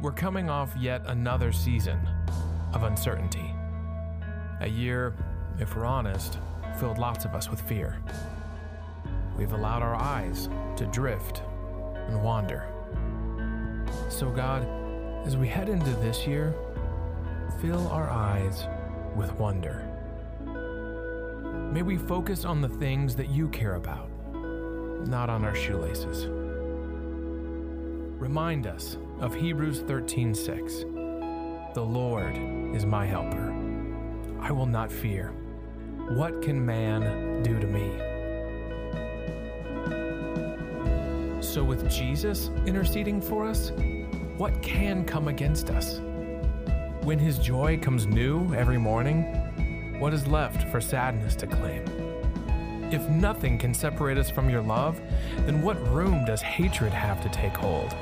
We're coming off yet another season of uncertainty. A year, if we're honest, filled lots of us with fear. We've allowed our eyes to drift and wander. So, God, as we head into this year, fill our eyes with wonder. May we focus on the things that you care about, not on our shoelaces. Remind us of Hebrews 13:6. The Lord is my helper. I will not fear. What can man do to me? So with Jesus interceding for us, what can come against us? When his joy comes new every morning, what is left for sadness to claim? If nothing can separate us from your love, then what room does hatred have to take hold?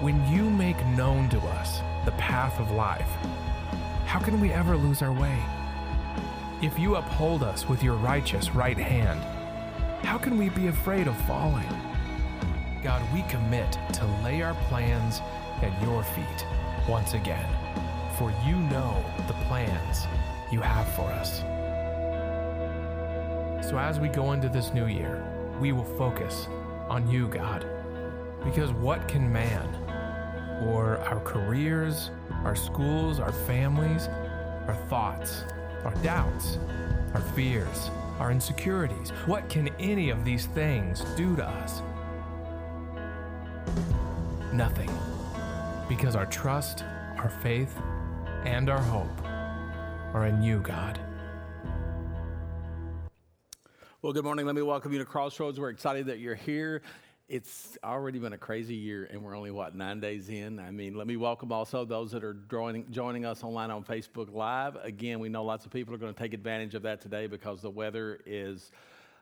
When you make known to us the path of life, how can we ever lose our way? If you uphold us with your righteous right hand, how can we be afraid of falling? God, we commit to lay our plans at your feet once again, for you know the plans you have for us. So as we go into this new year, we will focus on you, God, because what can man, or our careers, our schools, our families, our thoughts, our doubts, our fears, our insecurities, what can any of these things do to us? Nothing. Because our trust, our faith, and our hope are in you, God. Well, good morning. Let me welcome you to Crossroads. We're excited that you're here. It's already been a crazy year, and we're only, what, nine days in? I mean, let me welcome also those that are joining, joining us online on Facebook Live. Again, we know lots of people are going to take advantage of that today because the weather is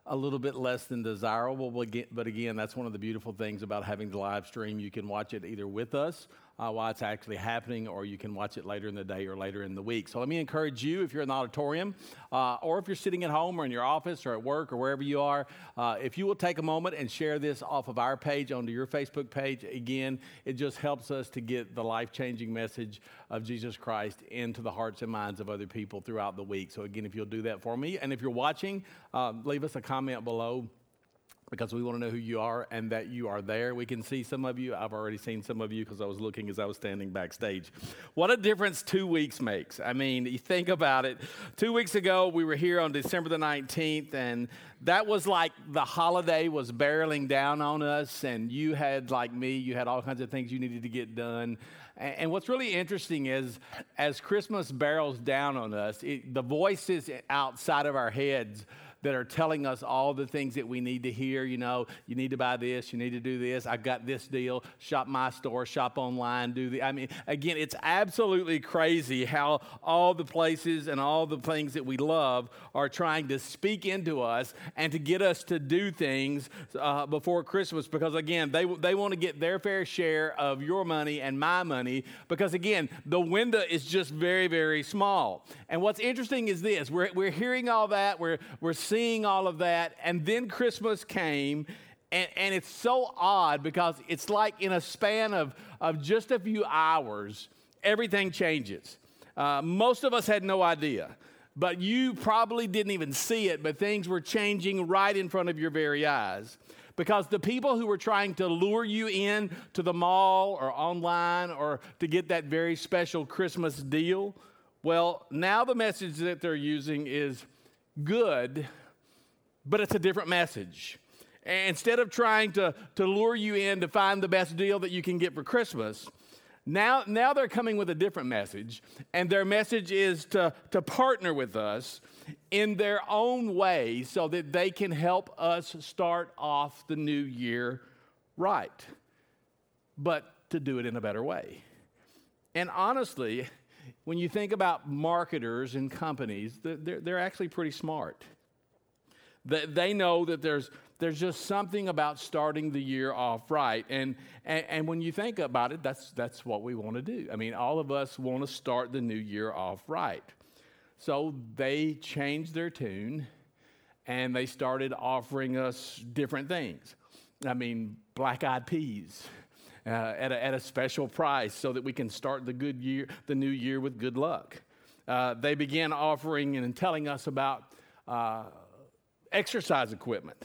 a little bit less than desirable. But again, that's one of the beautiful things about having the live stream. You can watch it either with us uh, while it's actually happening, or you can watch it later in the day or later in the week. So let me encourage you, if you're in the auditorium, uh, or if you're sitting at home or in your office or at work or wherever you are, uh, if you will take a moment and share this off of our page onto your Facebook page, again, it just helps us to get the life changing message of Jesus Christ into the hearts and minds of other people throughout the week. So, again, if you'll do that for me, and if you're watching, uh, leave us a comment below because we want to know who you are and that you are there. We can see some of you. I've already seen some of you because I was looking as I was standing backstage. What a difference two weeks makes. I mean, you think about it. Two weeks ago, we were here on December the 19th, and that was like the holiday was barreling down on us, and you had, like me, you had all kinds of things you needed to get done. And what's really interesting is as Christmas barrels down on us, it, the voices outside of our heads that are telling us all the things that we need to hear. You know, you need to buy this, you need to do this. I've got this deal. Shop my store, shop online, do the. I mean, again, it's absolutely crazy how all the places and all the things that we love are trying to speak into us and to get us to do things uh, before Christmas because, again, they, they want to get their fair share of your money and my money because, again, the window is just very, very small. And what's interesting is this we're, we're hearing all that, we're, we're seeing all of that, and then Christmas came. And, and it's so odd because it's like in a span of, of just a few hours, everything changes. Uh, most of us had no idea, but you probably didn't even see it, but things were changing right in front of your very eyes. Because the people who were trying to lure you in to the mall or online or to get that very special Christmas deal, well, now the message that they're using is good, but it's a different message. instead of trying to, to lure you in to find the best deal that you can get for Christmas, now, now they're coming with a different message, and their message is to, to partner with us in their own way so that they can help us start off the new year right, but to do it in a better way. And honestly, when you think about marketers and companies, they're, they're actually pretty smart. They know that there's, there's just something about starting the year off right. And, and, and when you think about it, that's, that's what we want to do. I mean, all of us want to start the new year off right. So they changed their tune and they started offering us different things. I mean, black eyed peas uh, at, a, at a special price so that we can start the good year, the new year with good luck. Uh, they began offering and telling us about uh, exercise equipment.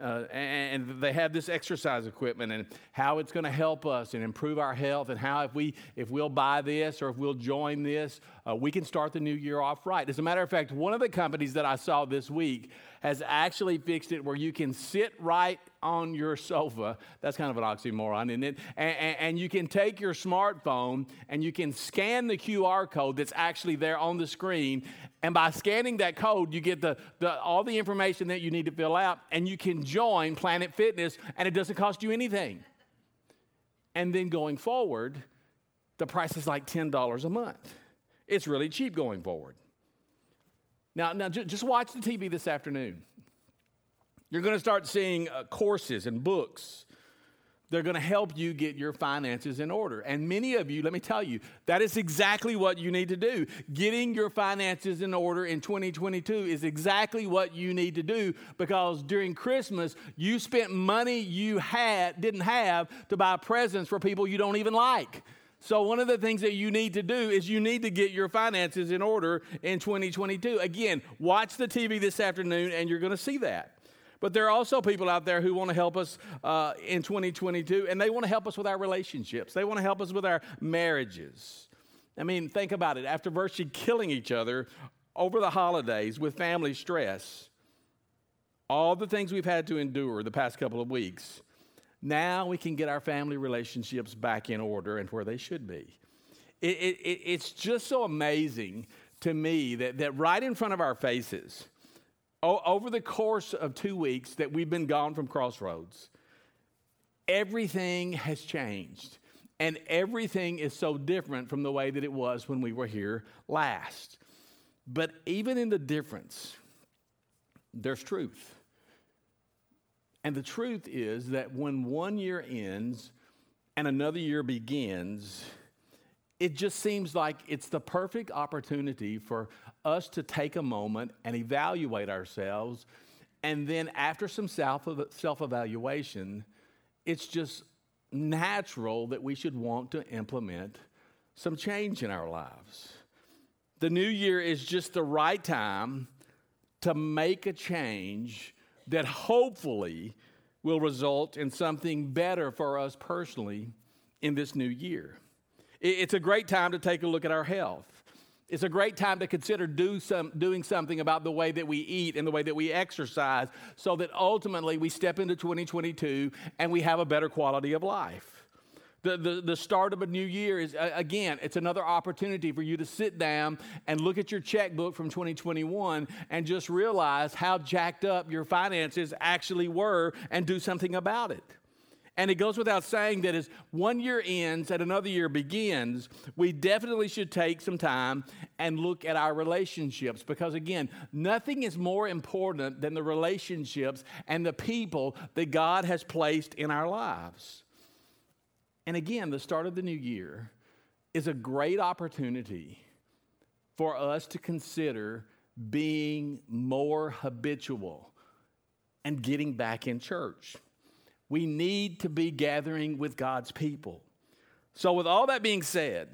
Uh, and they have this exercise equipment and how it's going to help us and improve our health and how if we if we'll buy this or if we'll join this uh, we can start the new year off right as a matter of fact one of the companies that i saw this week has actually fixed it where you can sit right on your sofa that's kind of an oxymoron isn't it and, and, and you can take your smartphone and you can scan the qr code that's actually there on the screen and by scanning that code, you get the, the, all the information that you need to fill out, and you can join Planet Fitness, and it doesn't cost you anything. And then going forward, the price is like $10 a month. It's really cheap going forward. Now, now just watch the TV this afternoon. You're going to start seeing uh, courses and books they're going to help you get your finances in order. And many of you, let me tell you, that is exactly what you need to do. Getting your finances in order in 2022 is exactly what you need to do because during Christmas, you spent money you had didn't have to buy presents for people you don't even like. So, one of the things that you need to do is you need to get your finances in order in 2022. Again, watch the TV this afternoon and you're going to see that. But there are also people out there who want to help us uh, in 2022, and they want to help us with our relationships. They want to help us with our marriages. I mean, think about it. After virtually killing each other over the holidays with family stress, all the things we've had to endure the past couple of weeks, now we can get our family relationships back in order and where they should be. It, it, it's just so amazing to me that, that right in front of our faces, over the course of two weeks that we've been gone from Crossroads, everything has changed. And everything is so different from the way that it was when we were here last. But even in the difference, there's truth. And the truth is that when one year ends and another year begins, it just seems like it's the perfect opportunity for us to take a moment and evaluate ourselves. And then, after some self evaluation, it's just natural that we should want to implement some change in our lives. The new year is just the right time to make a change that hopefully will result in something better for us personally in this new year. It's a great time to take a look at our health. It's a great time to consider do some, doing something about the way that we eat and the way that we exercise so that ultimately we step into 2022 and we have a better quality of life. The, the, the start of a new year is, again, it's another opportunity for you to sit down and look at your checkbook from 2021 and just realize how jacked up your finances actually were and do something about it. And it goes without saying that as one year ends and another year begins, we definitely should take some time and look at our relationships because, again, nothing is more important than the relationships and the people that God has placed in our lives. And again, the start of the new year is a great opportunity for us to consider being more habitual and getting back in church. We need to be gathering with God's people. So, with all that being said,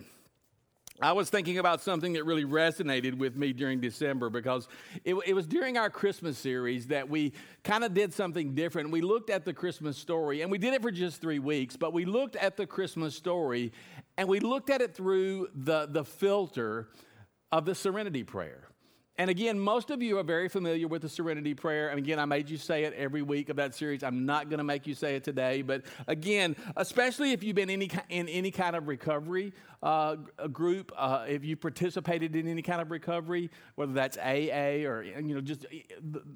I was thinking about something that really resonated with me during December because it, it was during our Christmas series that we kind of did something different. We looked at the Christmas story, and we did it for just three weeks, but we looked at the Christmas story and we looked at it through the, the filter of the serenity prayer. And again, most of you are very familiar with the serenity prayer. And again, I made you say it every week of that series. I'm not going to make you say it today. But again, especially if you've been any, in any kind of recovery uh, group, uh, if you participated in any kind of recovery, whether that's AA or you know just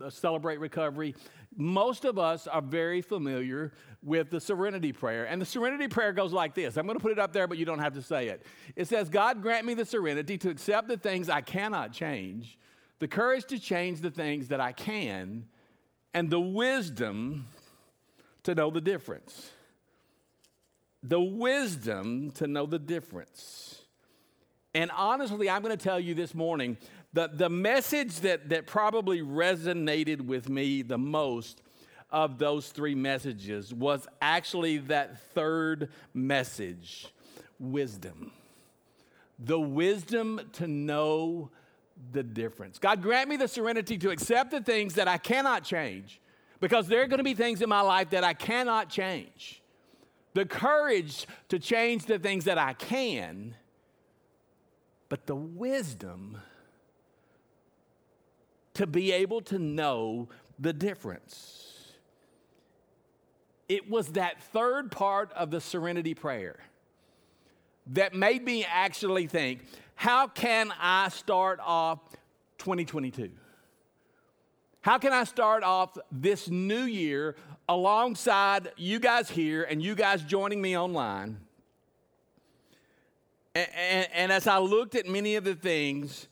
uh, celebrate recovery, most of us are very familiar with the serenity prayer. And the serenity prayer goes like this. I'm going to put it up there, but you don't have to say it. It says, God grant me the serenity to accept the things I cannot change the courage to change the things that I can, and the wisdom to know the difference. The wisdom to know the difference. And honestly, I'm going to tell you this morning the, the message that, that probably resonated with me the most of those three messages was actually that third message wisdom. The wisdom to know the difference. God, grant me the serenity to accept the things that I cannot change because there are going to be things in my life that I cannot change. The courage to change the things that I can, but the wisdom to be able to know the difference. It was that third part of the serenity prayer that made me actually think how can I start off 2022? How can I start off this new year alongside you guys here and you guys joining me online? And, and, and, as I looked at many of the things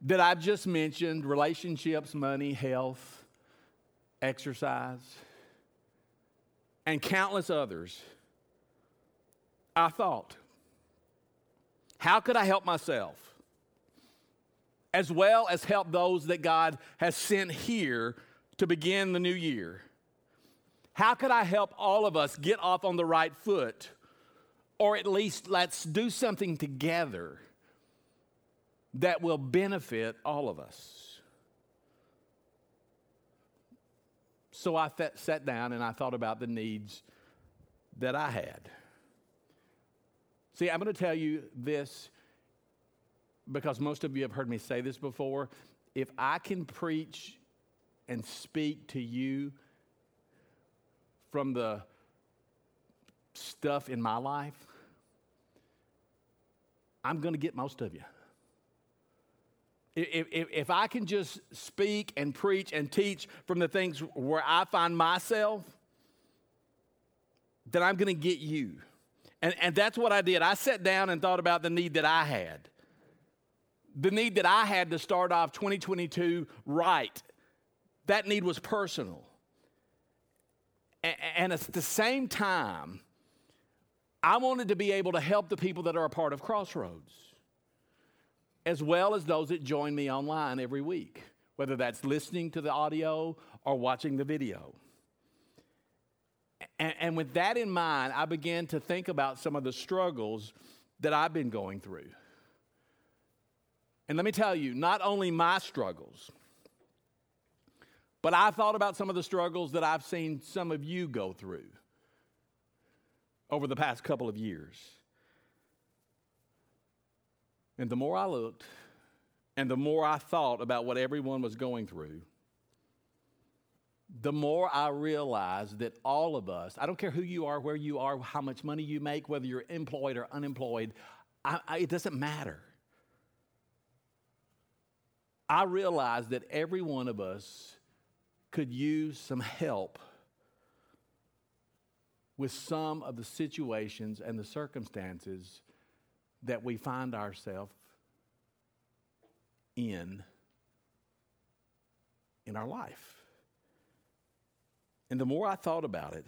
that I've just mentioned relationships, money, health, exercise, and countless others I thought, how could I help myself? as well as help those that God has sent here to begin the new year. How could I help all of us get off on the right foot? Or at least let's do something together that will benefit all of us. So I sat down and I thought about the needs that I had. See, I'm going to tell you this because most of you have heard me say this before. If I can preach and speak to you from the stuff in my life, I'm going to get most of you. If, if, if, I can just speak and preach and teach from the things where I find myself, then I'm going to get you. And, and that's what I did. I sat down and thought about the need that I had the need that I had to start off 2022 right. That need was personal. And at the same time, I wanted to be able to help the people that are a part of Crossroads, as well as those that join me online every week, whether that's listening to the audio or watching the video. And, with that in mind, I began to think about some of the struggles that I've been going through. And let me tell you, not only my struggles, but I thought about some of the struggles that I've seen some of you go through over the past couple of years. And the more I looked, and the more I thought about what everyone was going through, the more I realize that all of us, I don't care who you are, where you are, how much money you make, whether you're employed or unemployed, I, I, it doesn't matter. I realize that every one of us could use some help with some of the situations and the circumstances that we find ourselves in in our life. And the more I thought about it,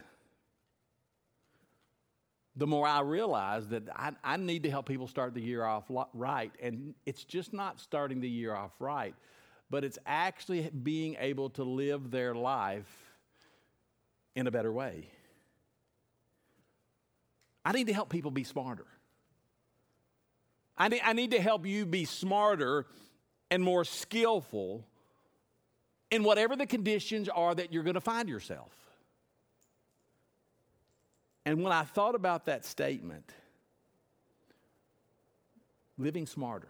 the more I realized that I, I, need to help people start the year off right. And it's just not starting the year off right, but it's actually being able to live their life in a better way. I need to help people be smarter. I need, I need to help you be smarter and more skillful in whatever the conditions are that you're going to find yourself. And when I thought about that statement, living smarter,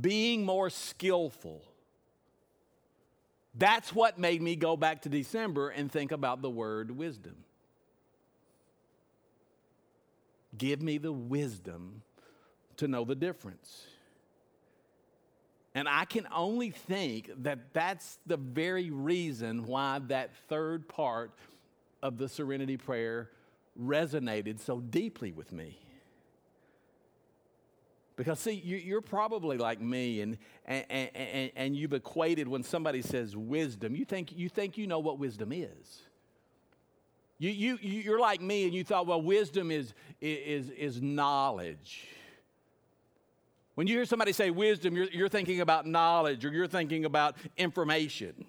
being more skillful, that's what made me go back to December and think about the word wisdom. Give me the wisdom to know the difference. And I can only think that that's the very reason why that third part of the serenity prayer resonated so deeply with me. Because, see, you, are probably like me, and, and, and, and you've equated when somebody says wisdom, you think you, think you know what wisdom is. You, you, you're like me, and you thought, well, wisdom is, is, is knowledge. When you hear somebody say wisdom, you're, you're thinking about knowledge or you're thinking about information.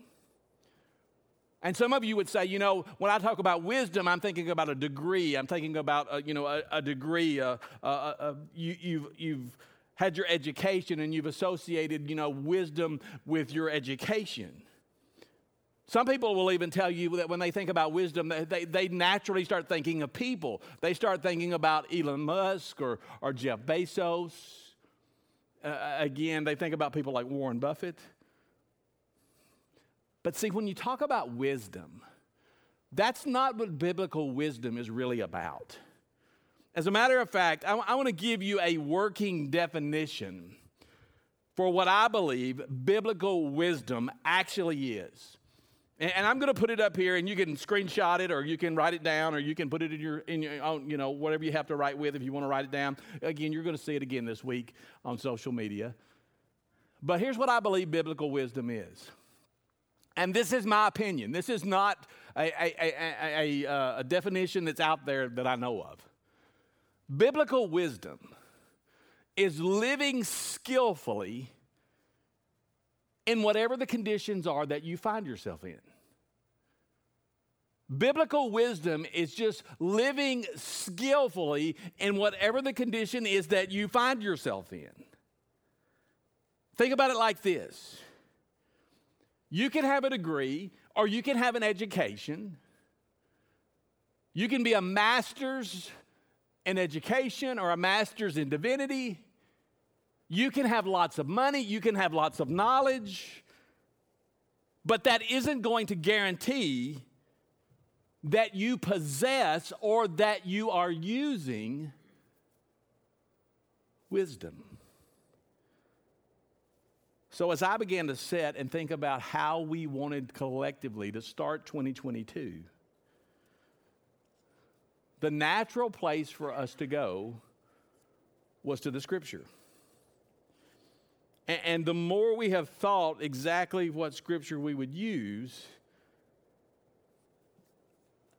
And some of you would say, you know, when I talk about wisdom, I'm thinking about a degree. I'm thinking about, a, you know, a, a degree. Uh, uh, uh, you, you've, you've had your education and you've associated, you know, wisdom with your education. Some people will even tell you that when they think about wisdom, they, they naturally start thinking of people. They start thinking about Elon Musk or, or Jeff Bezos. Uh, again, they think about people like Warren Buffett. But see, when you talk about wisdom, that's not what biblical wisdom is really about. As a matter of fact, I, I want to give you a working definition for what I believe biblical wisdom actually is. And, and I'm going to put it up here, and you can screenshot it, or you can write it down, or you can put it in your, in your own, you know, whatever you have to write with if you want to write it down. Again, you're going to see it again this week on social media. But here's what I believe biblical wisdom is. And this is my opinion. This is not a, a, a, a, definition that's out there that I know of. Biblical wisdom is living skillfully in whatever the conditions are that you find yourself in. Biblical wisdom is just living skillfully in whatever the condition is that you find yourself in. Think about it like this you can have a degree or you can have an education. You can be a master's in education or a master's in divinity. You can have lots of money, you can have lots of knowledge, but that isn't going to guarantee that you possess or that you are using wisdom. So, as I began to set and think about how we wanted collectively to start 2022, the natural place for us to go was to the scripture. And, the more we have thought exactly what scripture we would use,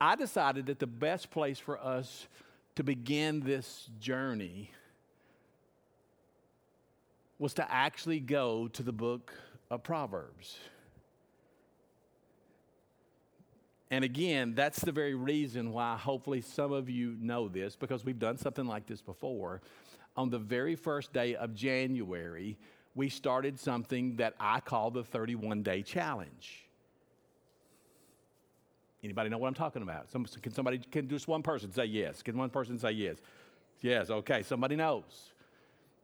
I decided that the best place for us to begin this journey was to actually go to the book of Proverbs. And again, that's the very reason why hopefully some of you know this because we've done something like this before. On the very first day of January, we started something that I call the 31 day challenge. Anybody know what I'm talking about? Some, can somebody, can just one person say yes? Can one person say yes? Yes, okay, somebody knows.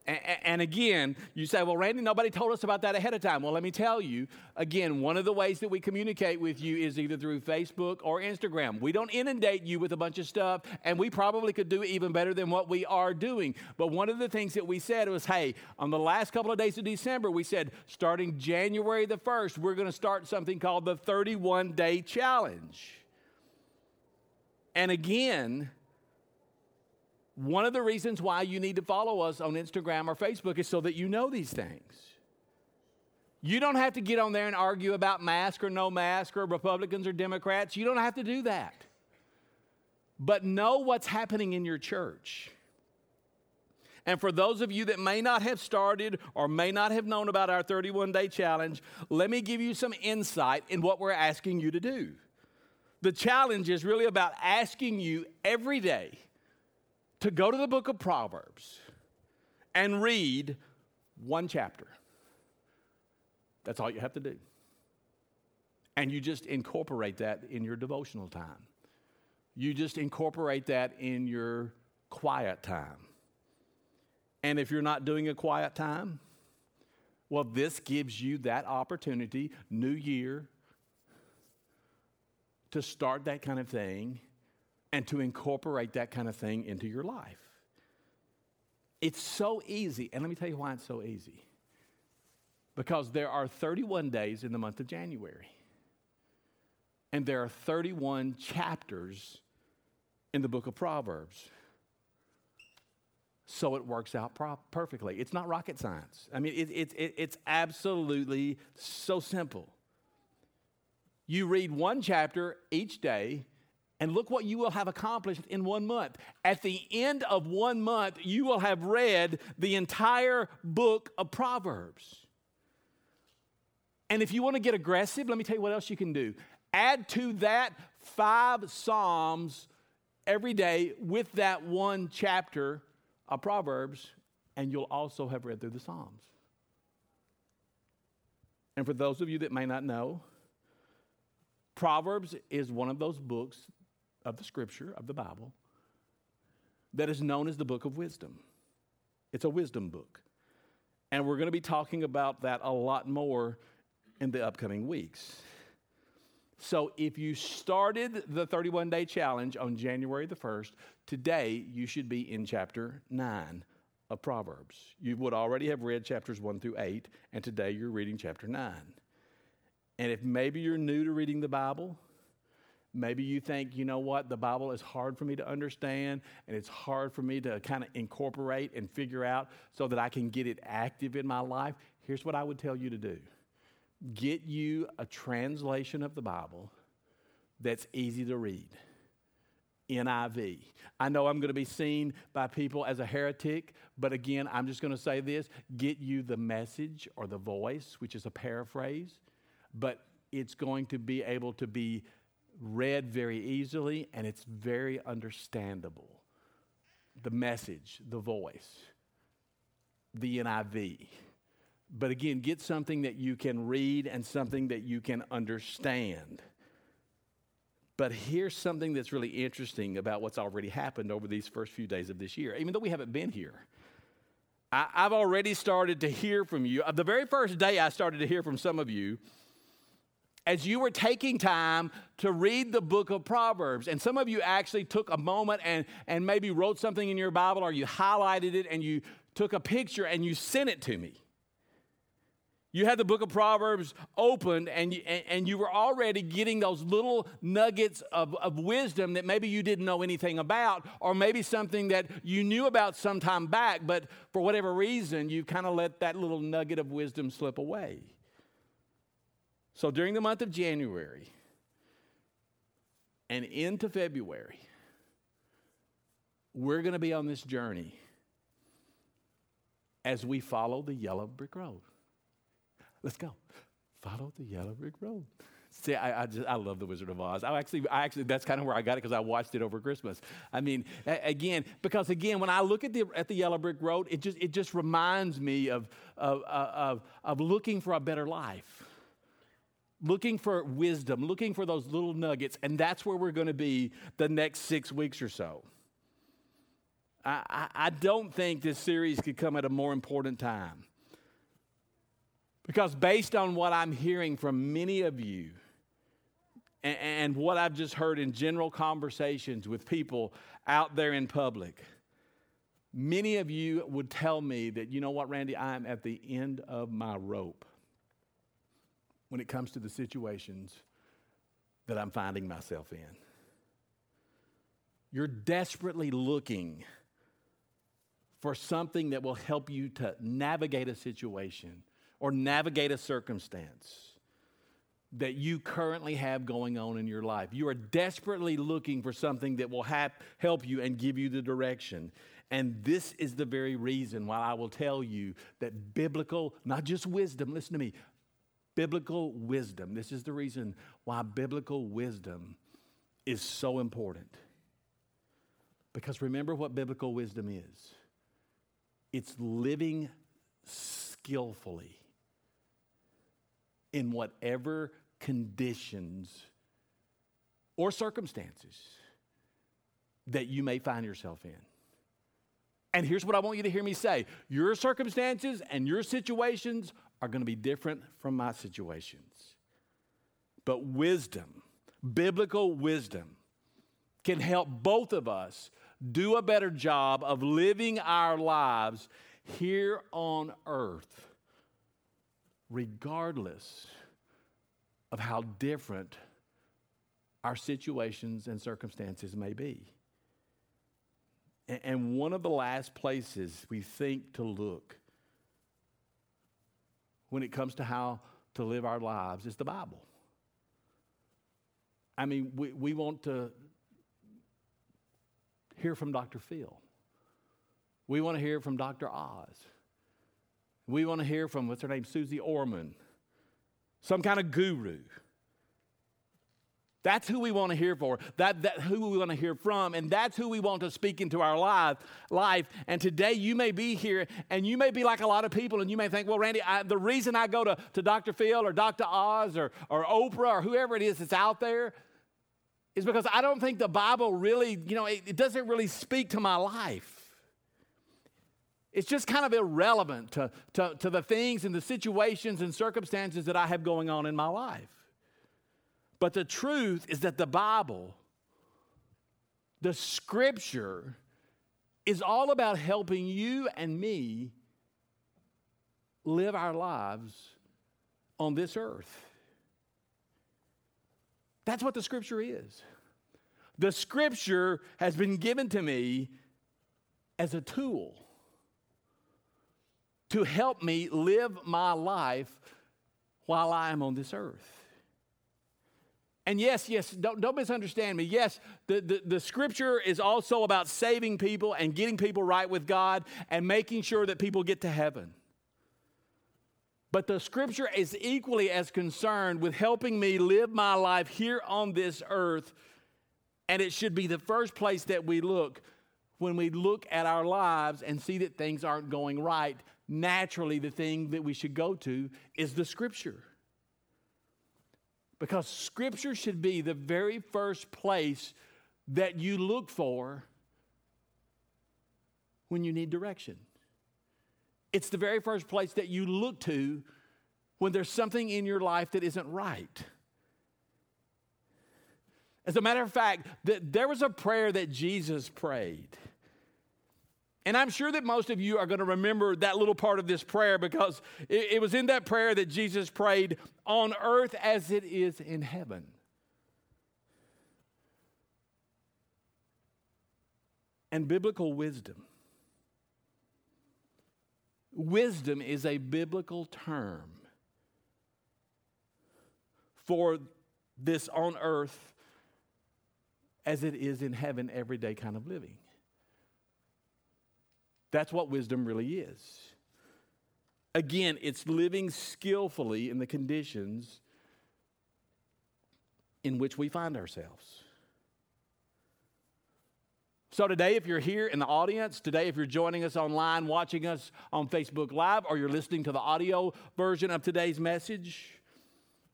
And again, you say, well, Randy, nobody told us about that ahead of time. Well, let me tell you, again, one of the ways that we communicate with you is either through Facebook or Instagram. We don't inundate you with a bunch of stuff, and we probably could do even better than what we are doing. But one of the things that we said was, hey, on the last couple of days of December, we said, starting January the 1st, we're going to start something called the 31 Day Challenge. And again, one of the reasons why you need to follow us on Instagram or Facebook is so that you know these things. You don't have to get on there and argue about mask or no mask or Republicans or Democrats. You don't have to do that. But know what's happening in your church. And for those of you that may not have started or may not have known about our 31 day challenge, let me give you some insight in what we're asking you to do. The challenge is really about asking you every day to go to the book of Proverbs and read one chapter. That's all you have to do. And you just incorporate that in your devotional time. You just incorporate that in your quiet time. And if you're not doing a quiet time, well, this gives you that opportunity, new year, to start that kind of thing and to incorporate that kind of thing into your life. It's so easy. And let me tell you why it's so easy. Because there are 31 days in the month of January, and there are 31 chapters in the book of Proverbs. So it works out pro- perfectly. It's not rocket science. I mean, it, it, it, it's absolutely so simple. You read one chapter each day, and look what you will have accomplished in one month. At the end of one month, you will have read the entire book of Proverbs. And if you want to get aggressive, let me tell you what else you can do. Add to that five Psalms every day with that one chapter of Proverbs, and you'll also have read through the Psalms. And for those of you that may not know, Proverbs is one of those books of the scripture, of the Bible, that is known as the book of wisdom. It's a wisdom book. And we're going to be talking about that a lot more in the upcoming weeks. So if you started the 31 day challenge on January the 1st, today you should be in chapter 9 of Proverbs. You would already have read chapters 1 through 8, and today you're reading chapter 9. And if maybe you're new to reading the Bible, maybe you think, you know what, the Bible is hard for me to understand and it's hard for me to kind of incorporate and figure out so that I can get it active in my life. Here's what I would tell you to do get you a translation of the Bible that's easy to read. NIV. I know I'm going to be seen by people as a heretic, but again, I'm just going to say this get you the message or the voice, which is a paraphrase, but it's going to be able to be read very easily and it's very understandable. The message, the voice, the NIV. But again, get something that you can read and something that you can understand. But here's something that's really interesting about what's already happened over these first few days of this year, even though we haven't been here. I, have already started to hear from you. Uh, the very first day, I started to hear from some of you as you were taking time to read the book of Proverbs. And some of you actually took a moment and, and maybe wrote something in your Bible or you highlighted it and you took a picture and you sent it to me. You had the book of Proverbs opened and you, and, and you were already getting those little nuggets of, of wisdom that maybe you didn't know anything about, or maybe something that you knew about some time back, but for whatever reason, you kind of let that little nugget of wisdom slip away. So during the month of January and into February, we're going to be on this journey as we follow the yellow brick road. Let's go. Follow the yellow brick road. See, I, I, just, I love The Wizard of Oz. I actually, I actually, that's kind of where I got it because I watched it over Christmas. I mean, a, again, because again, when I look at the, at the yellow brick road, it just, it just reminds me of, of, of, of looking for a better life looking for wisdom, looking for those little nuggets, and that's where we're going to be the next six weeks or so. I, I, I, don't think this series could come at a more important time. Because based on what I'm hearing from many of you, and, and what I've just heard in general conversations with people out there in public, many of you would tell me that, you know what, Randy, I'm at the end of my rope when it comes to the situations that I'm finding myself in. You're desperately looking for something that will help you to navigate a situation or navigate a circumstance that you currently have going on in your life. You are desperately looking for something that will have, help you and give you the direction. And this is the very reason why I will tell you that biblical, not just wisdom, listen to me, biblical wisdom. This is the reason why biblical wisdom is so important. Because remember what biblical wisdom is it's living skillfully in whatever conditions or circumstances that you may find yourself in. And here's what I want you to hear me say your circumstances and your situations are going to be different from my situations. But wisdom, biblical wisdom, can help both of us do a better job of living our lives here on earth, regardless of how different our situations and circumstances may be. And one of the last places we think to look when it comes to how to live our lives is the Bible. I mean, we, we want to hear from Dr. Phil. We want to hear from Dr. Oz. We want to hear from, what's her name, Susie Orman, some kind of guru. That's who we want to hear for. That, that who we want to hear from, and that's who we want to speak into our life. Life. And today you may be here, and you may be like a lot of people, and you may think, "Well, Randy, I, the reason I go to, to Dr. Phil or Dr. Oz or, or Oprah or whoever it is that's out there is because I don't think the Bible really, you know, it, it doesn't really speak to my life." It's just kind of irrelevant to, to, to the things and the situations and circumstances that I have going on in my life. But the truth is that the Bible, the scripture, is all about helping you and me live our lives on this earth. That's what the scripture is. The scripture has been given to me as a tool to help me live my life while I am on this earth. And yes, yes, don't, don't misunderstand me. Yes, the, the, the, scripture is also about saving people and getting people right with God and making sure that people get to heaven. But the scripture is equally as concerned with helping me live my life here on this earth. And it should be the first place that we look when we look at our lives and see that things aren't going right. Naturally, the thing that we should go to is the scripture. Because Scripture should be the very first place that you look for when you need direction. It's the very first place that you look to when there's something in your life that isn't right. As a matter of fact, there was a prayer that Jesus prayed. And I'm sure that most of you are going to remember that little part of this prayer because it, it, was in that prayer that Jesus prayed, on earth as it is in heaven. And biblical wisdom. Wisdom is a biblical term for this on earth as it is in heaven everyday kind of living. That's what wisdom really is. Again, it's living skillfully in the conditions in which we find ourselves. So, today, if you're here in the audience, today, if you're joining us online, watching us on Facebook Live, or you're listening to the audio version of today's message,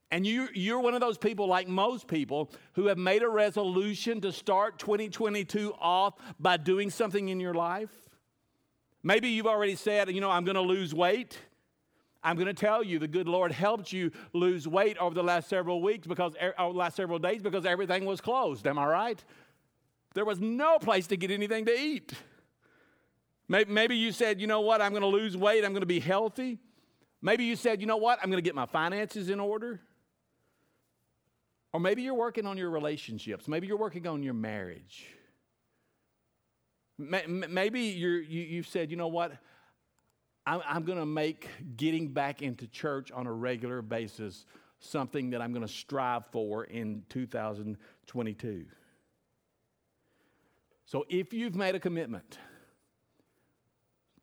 and you, you're one of those people, like most people, who have made a resolution to start 2022 off by doing something in your life, Maybe you've already said, you know, I'm going to lose weight. I'm going to tell you the good Lord helped you lose weight over the last several weeks because over er, the last several days because everything was closed. Am I right? There was no place to get anything to eat. Maybe you said, you know what, I'm going to lose weight, I'm going to be healthy. Maybe you said, you know what, I'm going to get my finances in order. Or maybe you're working on your relationships. Maybe you're working on your marriage. Maybe you you've said, you know what? I'm, I'm going to make getting back into church on a regular basis something that I'm going to strive for in 2022. So if you've made a commitment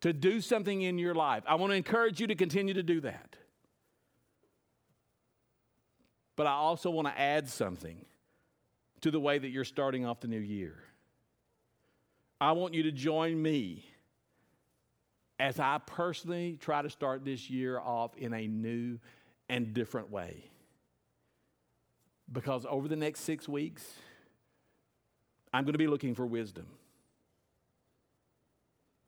to do something in your life, I want to encourage you to continue to do that. But I also want to add something to the way that you're starting off the new year. I want you to join me as I personally try to start this year off in a new and different way. Because over the next six weeks, I'm going to be looking for wisdom.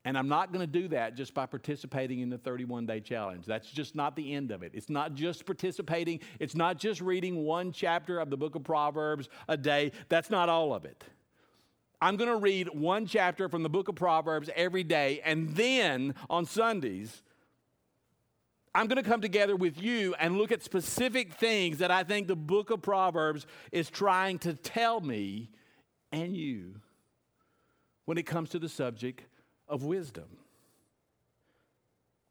And I'm not going to do that just by participating in the 31 day challenge. That's just not the end of it. It's not just participating, it's not just reading one chapter of the book of Proverbs a day. That's not all of it. I'm going to read one chapter from the book of Proverbs every day, and then on Sundays, I'm going to come together with you and look at specific things that I think the book of Proverbs is trying to tell me and you when it comes to the subject of wisdom.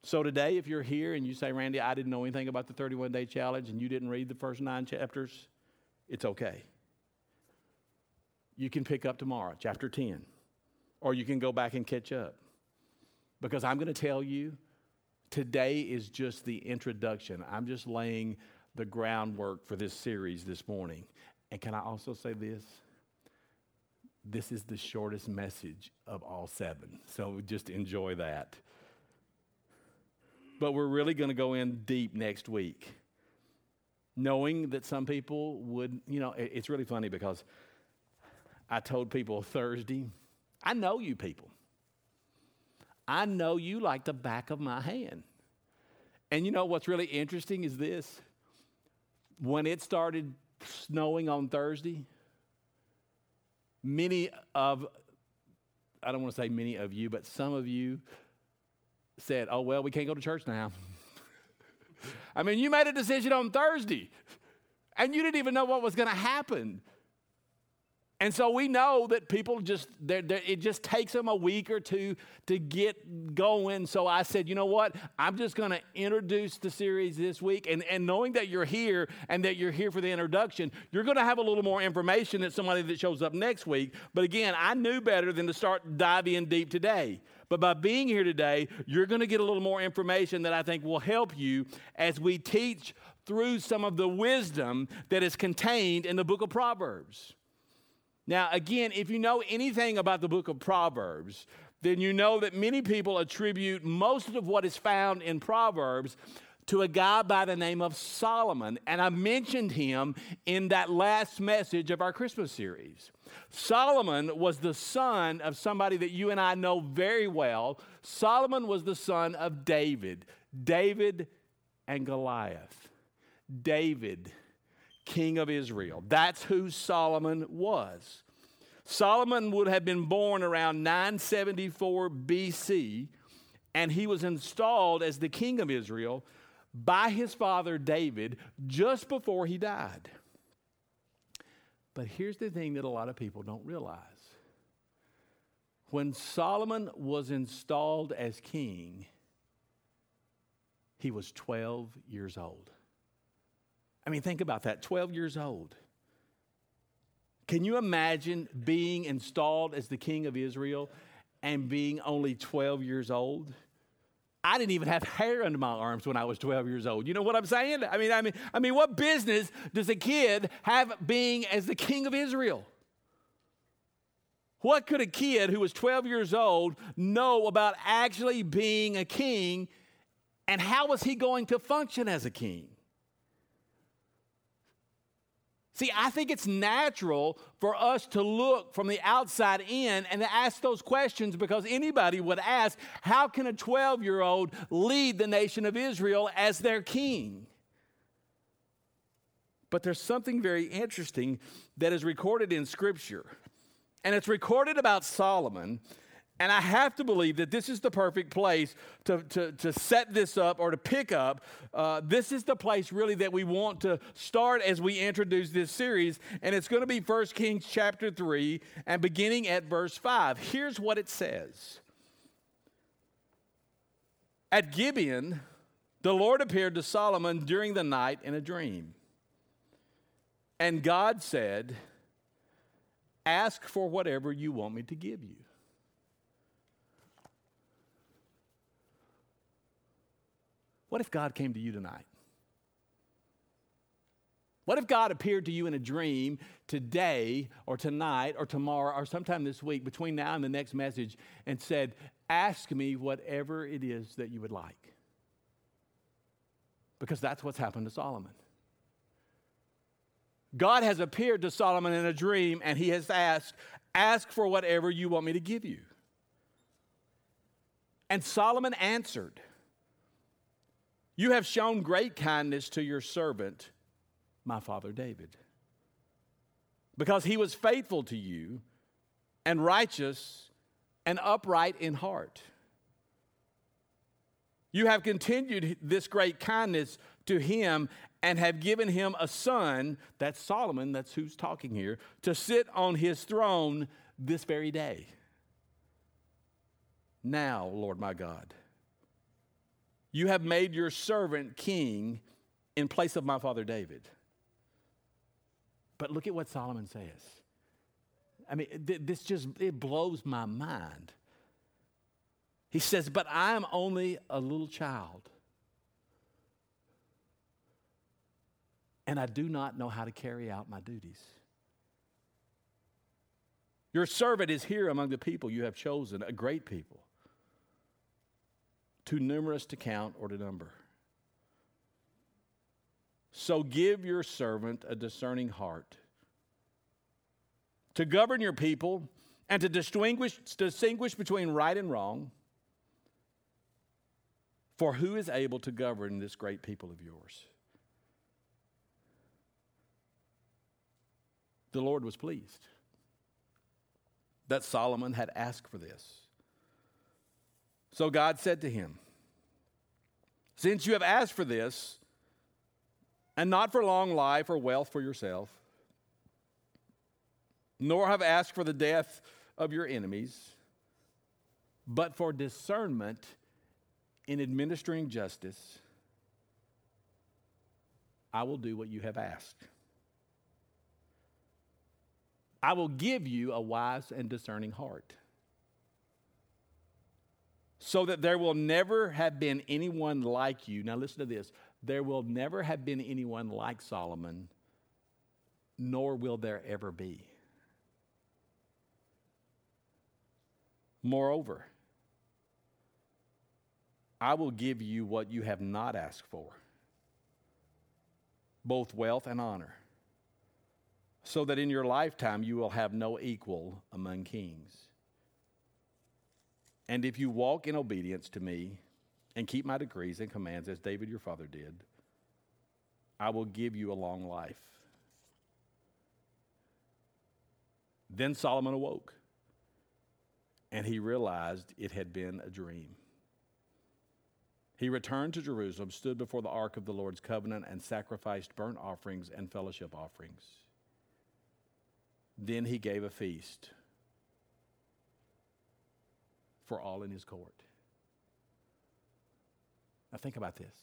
So, today, if you're here and you say, Randy, I didn't know anything about the 31 day challenge and you didn't read the first nine chapters, it's okay you can pick up tomorrow, chapter 10, or you can go back and catch up. Because I'm going to tell you, today is just the introduction. I'm just laying the groundwork for this series this morning. And can I also say this? This is the shortest message of all seven. So just enjoy that. But we're really going to go in deep next week, knowing that some people would, you know, it's really funny because I told people Thursday, I know you people. I know you like the back of my hand. And you know what's really interesting is this when it started snowing on Thursday, many of, I don't want to say many of you, but some of you said, oh, well, we can't go to church now. I mean, you made a decision on Thursday and you didn't even know what was going to happen. And so we know that people just, they're, they're, it just takes them a week or two to get going. So I said, you know what? I'm just going to introduce the series this week. And, and knowing that you're here and that you're here for the introduction, you're going to have a little more information than somebody that shows up next week. But again, I knew better than to start diving in deep today. But by being here today, you're going to get a little more information that I think will help you as we teach through some of the wisdom that is contained in the book of Proverbs. Now, again, if you know anything about the book of Proverbs, then you know that many people attribute most of what is found in Proverbs to a guy by the name of Solomon. And I mentioned him in that last message of our Christmas series. Solomon was the son of somebody that you and I know very well. Solomon was the son of David, David and Goliath. David king of Israel. That's who Solomon was. Solomon would have been born around 974 BC, and he was installed as the king of Israel by his father David just before he died. But here's the thing that a lot of people don't realize. When Solomon was installed as king, he was 12 years old. I mean, think about that 12 years old. Can you imagine being installed as the king of Israel and being only 12 years old? I didn't even have hair under my arms when I was 12 years old. You know what I'm saying? I mean, I mean, I mean, what business does a kid have being as the king of Israel? What could a kid who was 12 years old know about actually being a king and how was he going to function as a king? See, I think it's natural for us to look from the outside in and to ask those questions because anybody would ask, how can a 12 year old lead the nation of Israel as their king? But there's something very interesting that is recorded in Scripture. And it's recorded about Solomon and I have to believe that this is the perfect place to, to, to set this up or to pick up. Uh, this is the place really that we want to start as we introduce this series. And it's going to be 1 Kings chapter 3 and beginning at verse 5. Here's what it says At Gibeon, the Lord appeared to Solomon during the night in a dream. And God said, Ask for whatever you want me to give you. What if God came to you tonight? What if God appeared to you in a dream today or tonight or tomorrow or sometime this week between now and the next message and said, Ask me whatever it is that you would like? Because that's what's happened to Solomon. God has appeared to Solomon in a dream and he has asked, Ask for whatever you want me to give you. And Solomon answered, you have shown great kindness to your servant, my father David, because he was faithful to you and righteous and upright in heart. You have continued this great kindness to him and have given him a son, that's Solomon, that's who's talking here, to sit on his throne this very day. Now, Lord my God, you have made your servant king in place of my father David. But look at what Solomon says. I mean, th- this just it blows my mind. He says, "But I am only a little child, and I do not know how to carry out my duties." Your servant is here among the people you have chosen, a great people, too numerous to count or to number. So give your servant a discerning heart to govern your people and to distinguish, distinguish between right and wrong. For who is able to govern this great people of yours? The Lord was pleased that Solomon had asked for this. So God said to him, Since you have asked for this, and not for long life or wealth for yourself, nor have asked for the death of your enemies, but for discernment in administering justice, I will do what you have asked. I will give you a wise and discerning heart. So that there will never have been anyone like you. Now, listen to this. There will never have been anyone like Solomon, nor will there ever be. Moreover, I will give you what you have not asked for both wealth and honor, so that in your lifetime you will have no equal among kings. And if you walk in obedience to me and keep my decrees and commands as David your father did, I will give you a long life. Then Solomon awoke and he realized it had been a dream. He returned to Jerusalem, stood before the ark of the Lord's covenant, and sacrificed burnt offerings and fellowship offerings. Then he gave a feast for all in his court. Now, think about this.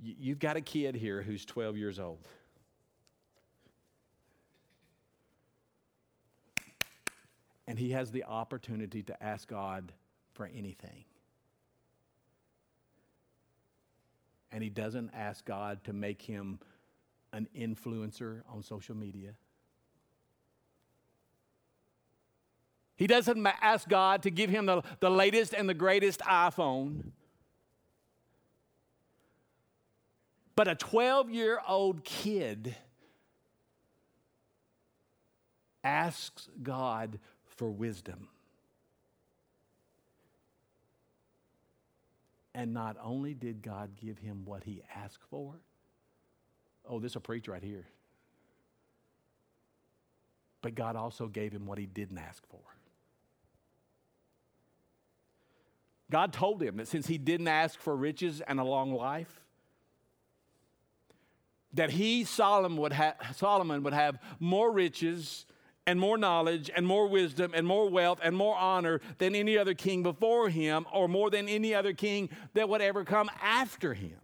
You've got a kid here who's 12 years old. and he has the opportunity to ask God for anything. And he doesn't ask God to make him an influencer on social media. He doesn't ask God to give him the, the latest and the greatest iPhone. But a 12 year old kid asks God for wisdom. And not only did God give him what he asked for, oh, this will preach right here. But God also gave him what he didn't ask for. God told him that since he didn't ask for riches and a long life, that he, Solomon would, ha- Solomon, would have more riches and more knowledge and more wisdom and more wealth and more honor than any other king before him or more than any other king that would ever come after him.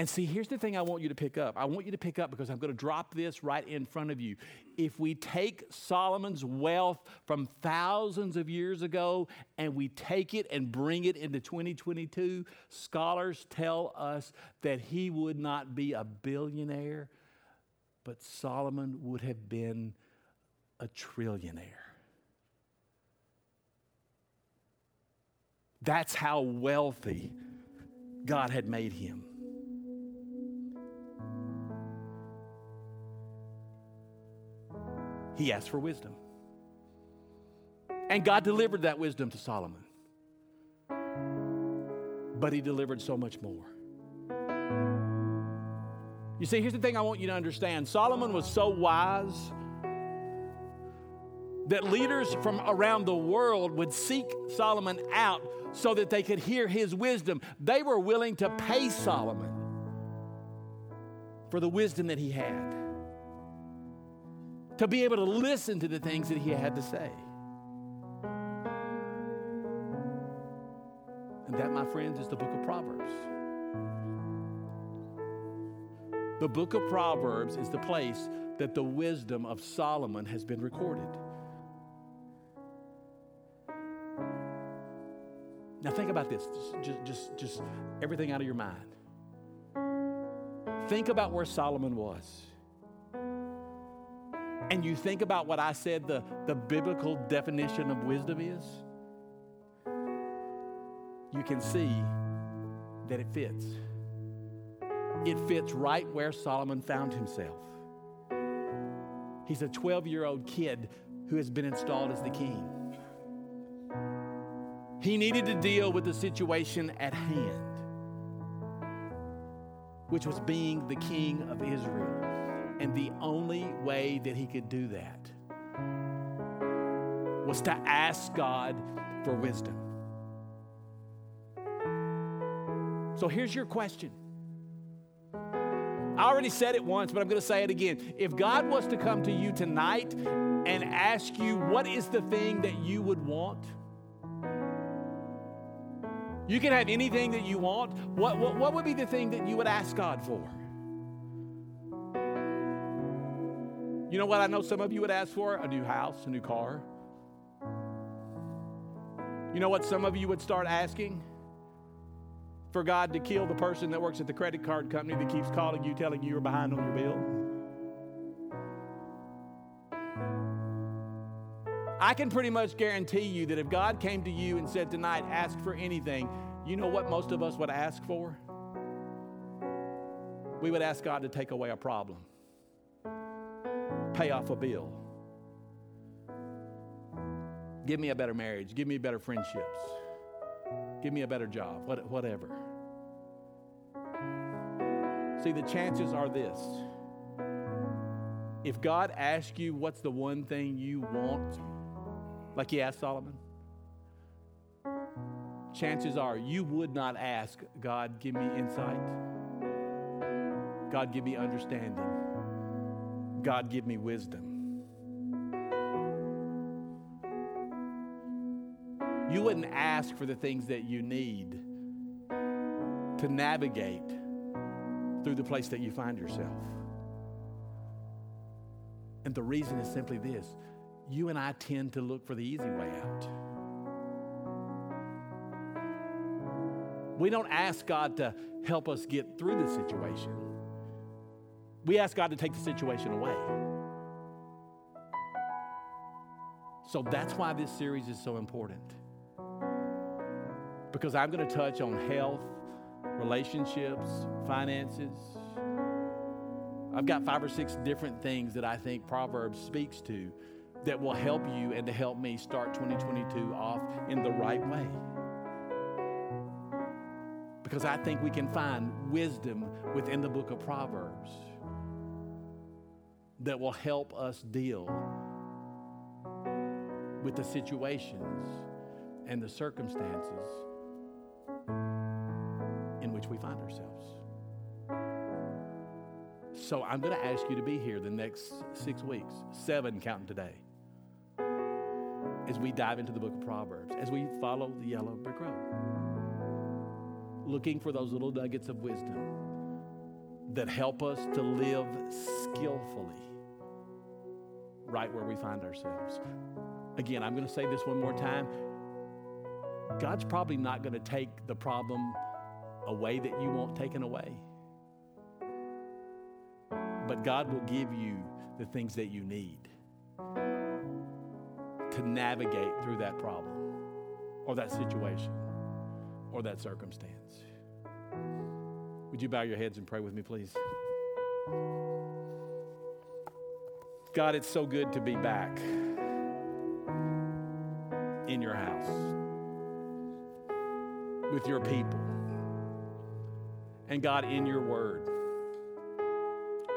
And see, here's the thing I want you to pick up. I want you to pick up because I'm going to drop this right in front of you. If we take Solomon's wealth from thousands of years ago and we take it and bring it into 2022, scholars tell us that he would not be a billionaire but Solomon would have been a trillionaire. That's how wealthy God had made him. He asked for wisdom. And God delivered that wisdom to Solomon. But he delivered so much more. You see, here's the thing I want you to understand Solomon was so wise that leaders from around the world would seek Solomon out so that they could hear his wisdom. They were willing to pay Solomon for the wisdom that he had, to be able to listen to the things that he had to say. And that, my friends, is the book of Proverbs. The book of Proverbs is the place that the wisdom of Solomon has been recorded. Now think about this, just, just, just everything out of your mind. Think about where Solomon was. And you think about what I said the, the biblical definition of wisdom is, you can see that it fits. It fits right where Solomon found himself. He's a 12 year old kid who has been installed as the king. He needed to deal with the situation at hand, which was being the king of Israel. And the only way that he could do that was to ask God for wisdom. So here's your question. I already said it once, but I'm going to say it again. If God was to come to you tonight and ask you, what is the thing that you would want? You can have anything that you want. What, what, what would be the thing that you would ask God for? You know what I know some of you would ask for? A new house, a new car. You know what some of you would start asking? For God to kill the person that works at the credit card company that keeps calling you, telling you you're behind on your bill. I can pretty much guarantee you that if God came to you and said tonight, ask for anything, you know what most of us would ask for? We would ask God to take away a problem, pay off a bill, give me a better marriage, give me better friendships, give me a better job, whatever. See, the chances are this. If God asks you what's the one thing you want, like he asked Solomon? Chances are you would not ask, God, give me insight. God, give me understanding. God, give me wisdom. You wouldn't ask for the things that you need to navigate through the place that you find yourself. And the reason is simply this you and I tend to look for the easy way out. We don't ask God to help us get through the situation. We ask God to take the situation away. So that's why this series is so important. Because I'm going to touch on health, relationships, finances. I've got five or six different things that I think Proverbs speaks to that will help you and to help me start 2022 off in the right way. Because I think we can find wisdom within the book of Proverbs that will help us deal with the situations and the circumstances in which we find ourselves. So I'm going to ask you to be here the next six weeks, seven counting today as we dive into the book of Proverbs, as we follow the yellow brick road, looking for those little nuggets of wisdom that help us to live skillfully right where we find ourselves. Again, I'm going to say this one more time. God's probably not going to take the problem away that you want taken away. But God will give you the things that you need to navigate through that problem or that situation or that circumstance. Would you bow your heads and pray with me, please? God, it's so good to be back in your house with your people. And God, in your word,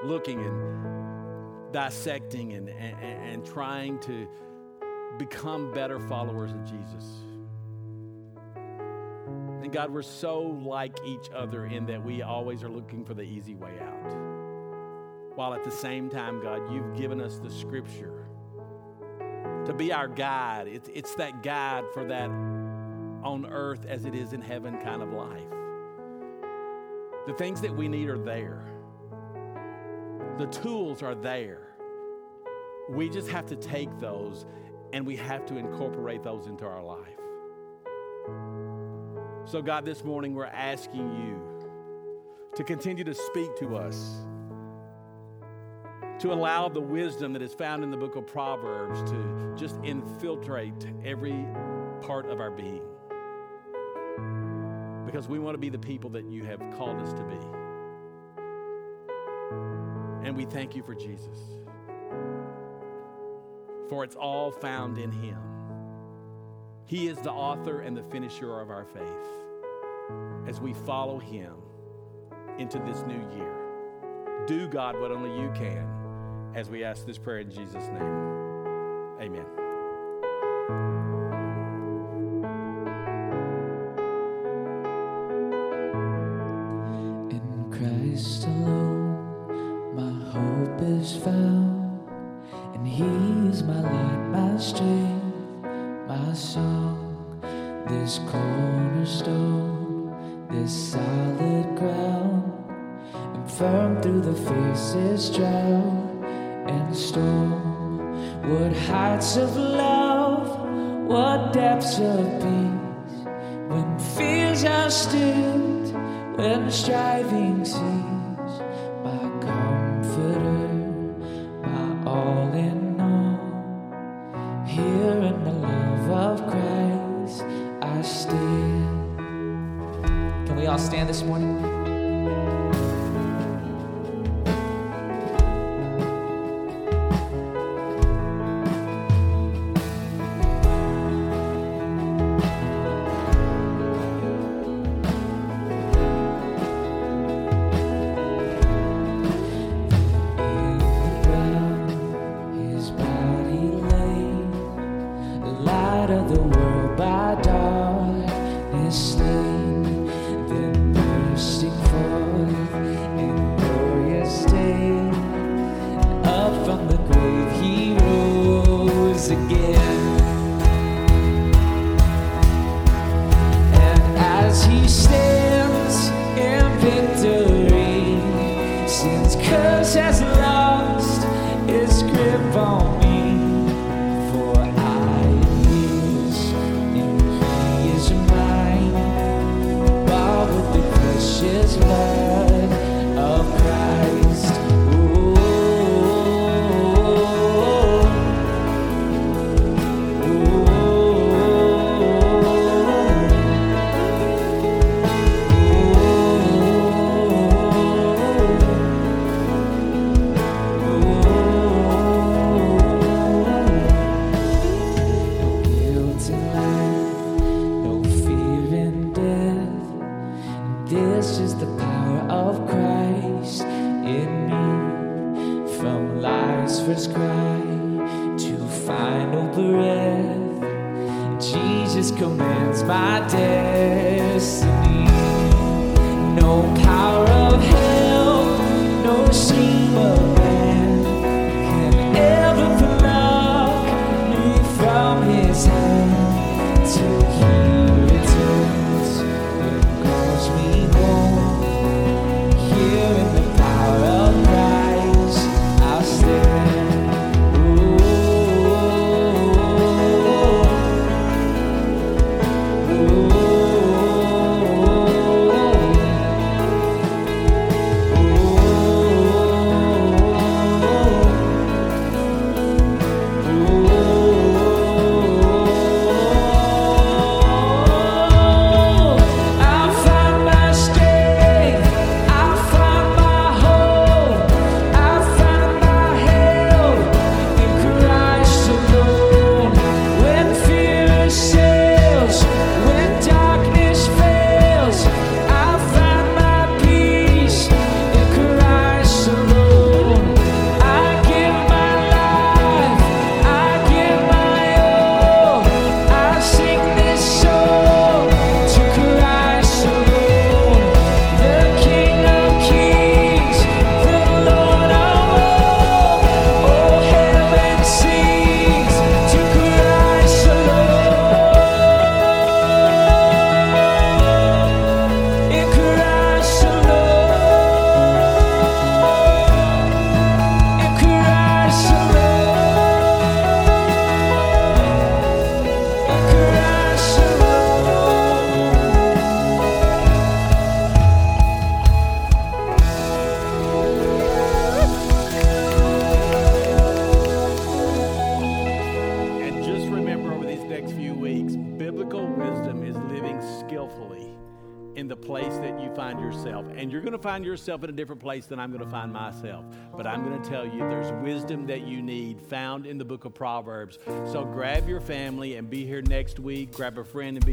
looking and dissecting and, and, and trying to become better followers of Jesus. And God, we're so like each other in that we always are looking for the easy way out. While at the same time, God, you've given us the scripture to be our guide. It's, it's that guide for that on earth as it is in heaven kind of life. The things that we need are there, the tools are there. We just have to take those and we have to incorporate those into our life. So, God, this morning we're asking you to continue to speak to us to allow the wisdom that is found in the book of Proverbs to just infiltrate every part of our being. Because we want to be the people that you have called us to be. And we thank you for Jesus. For it's all found in Him. He is the author and the finisher of our faith as we follow Him into this new year. Do, God, what only you can as we ask this prayer in Jesus' name. Amen. In Christ alone, my hope is found, and He is my light, my strength, my song. This cornerstone, this solid ground, and firm through the fiercest drought and storm. What heights of love, what depths of peace, when fears are stilled, when striving cease, has lost its grip on me. Yourself in a different place than I'm going to find myself. But I'm going to tell you there's wisdom that you need found in the book of Proverbs. So grab your family and be here next week. Grab a friend and be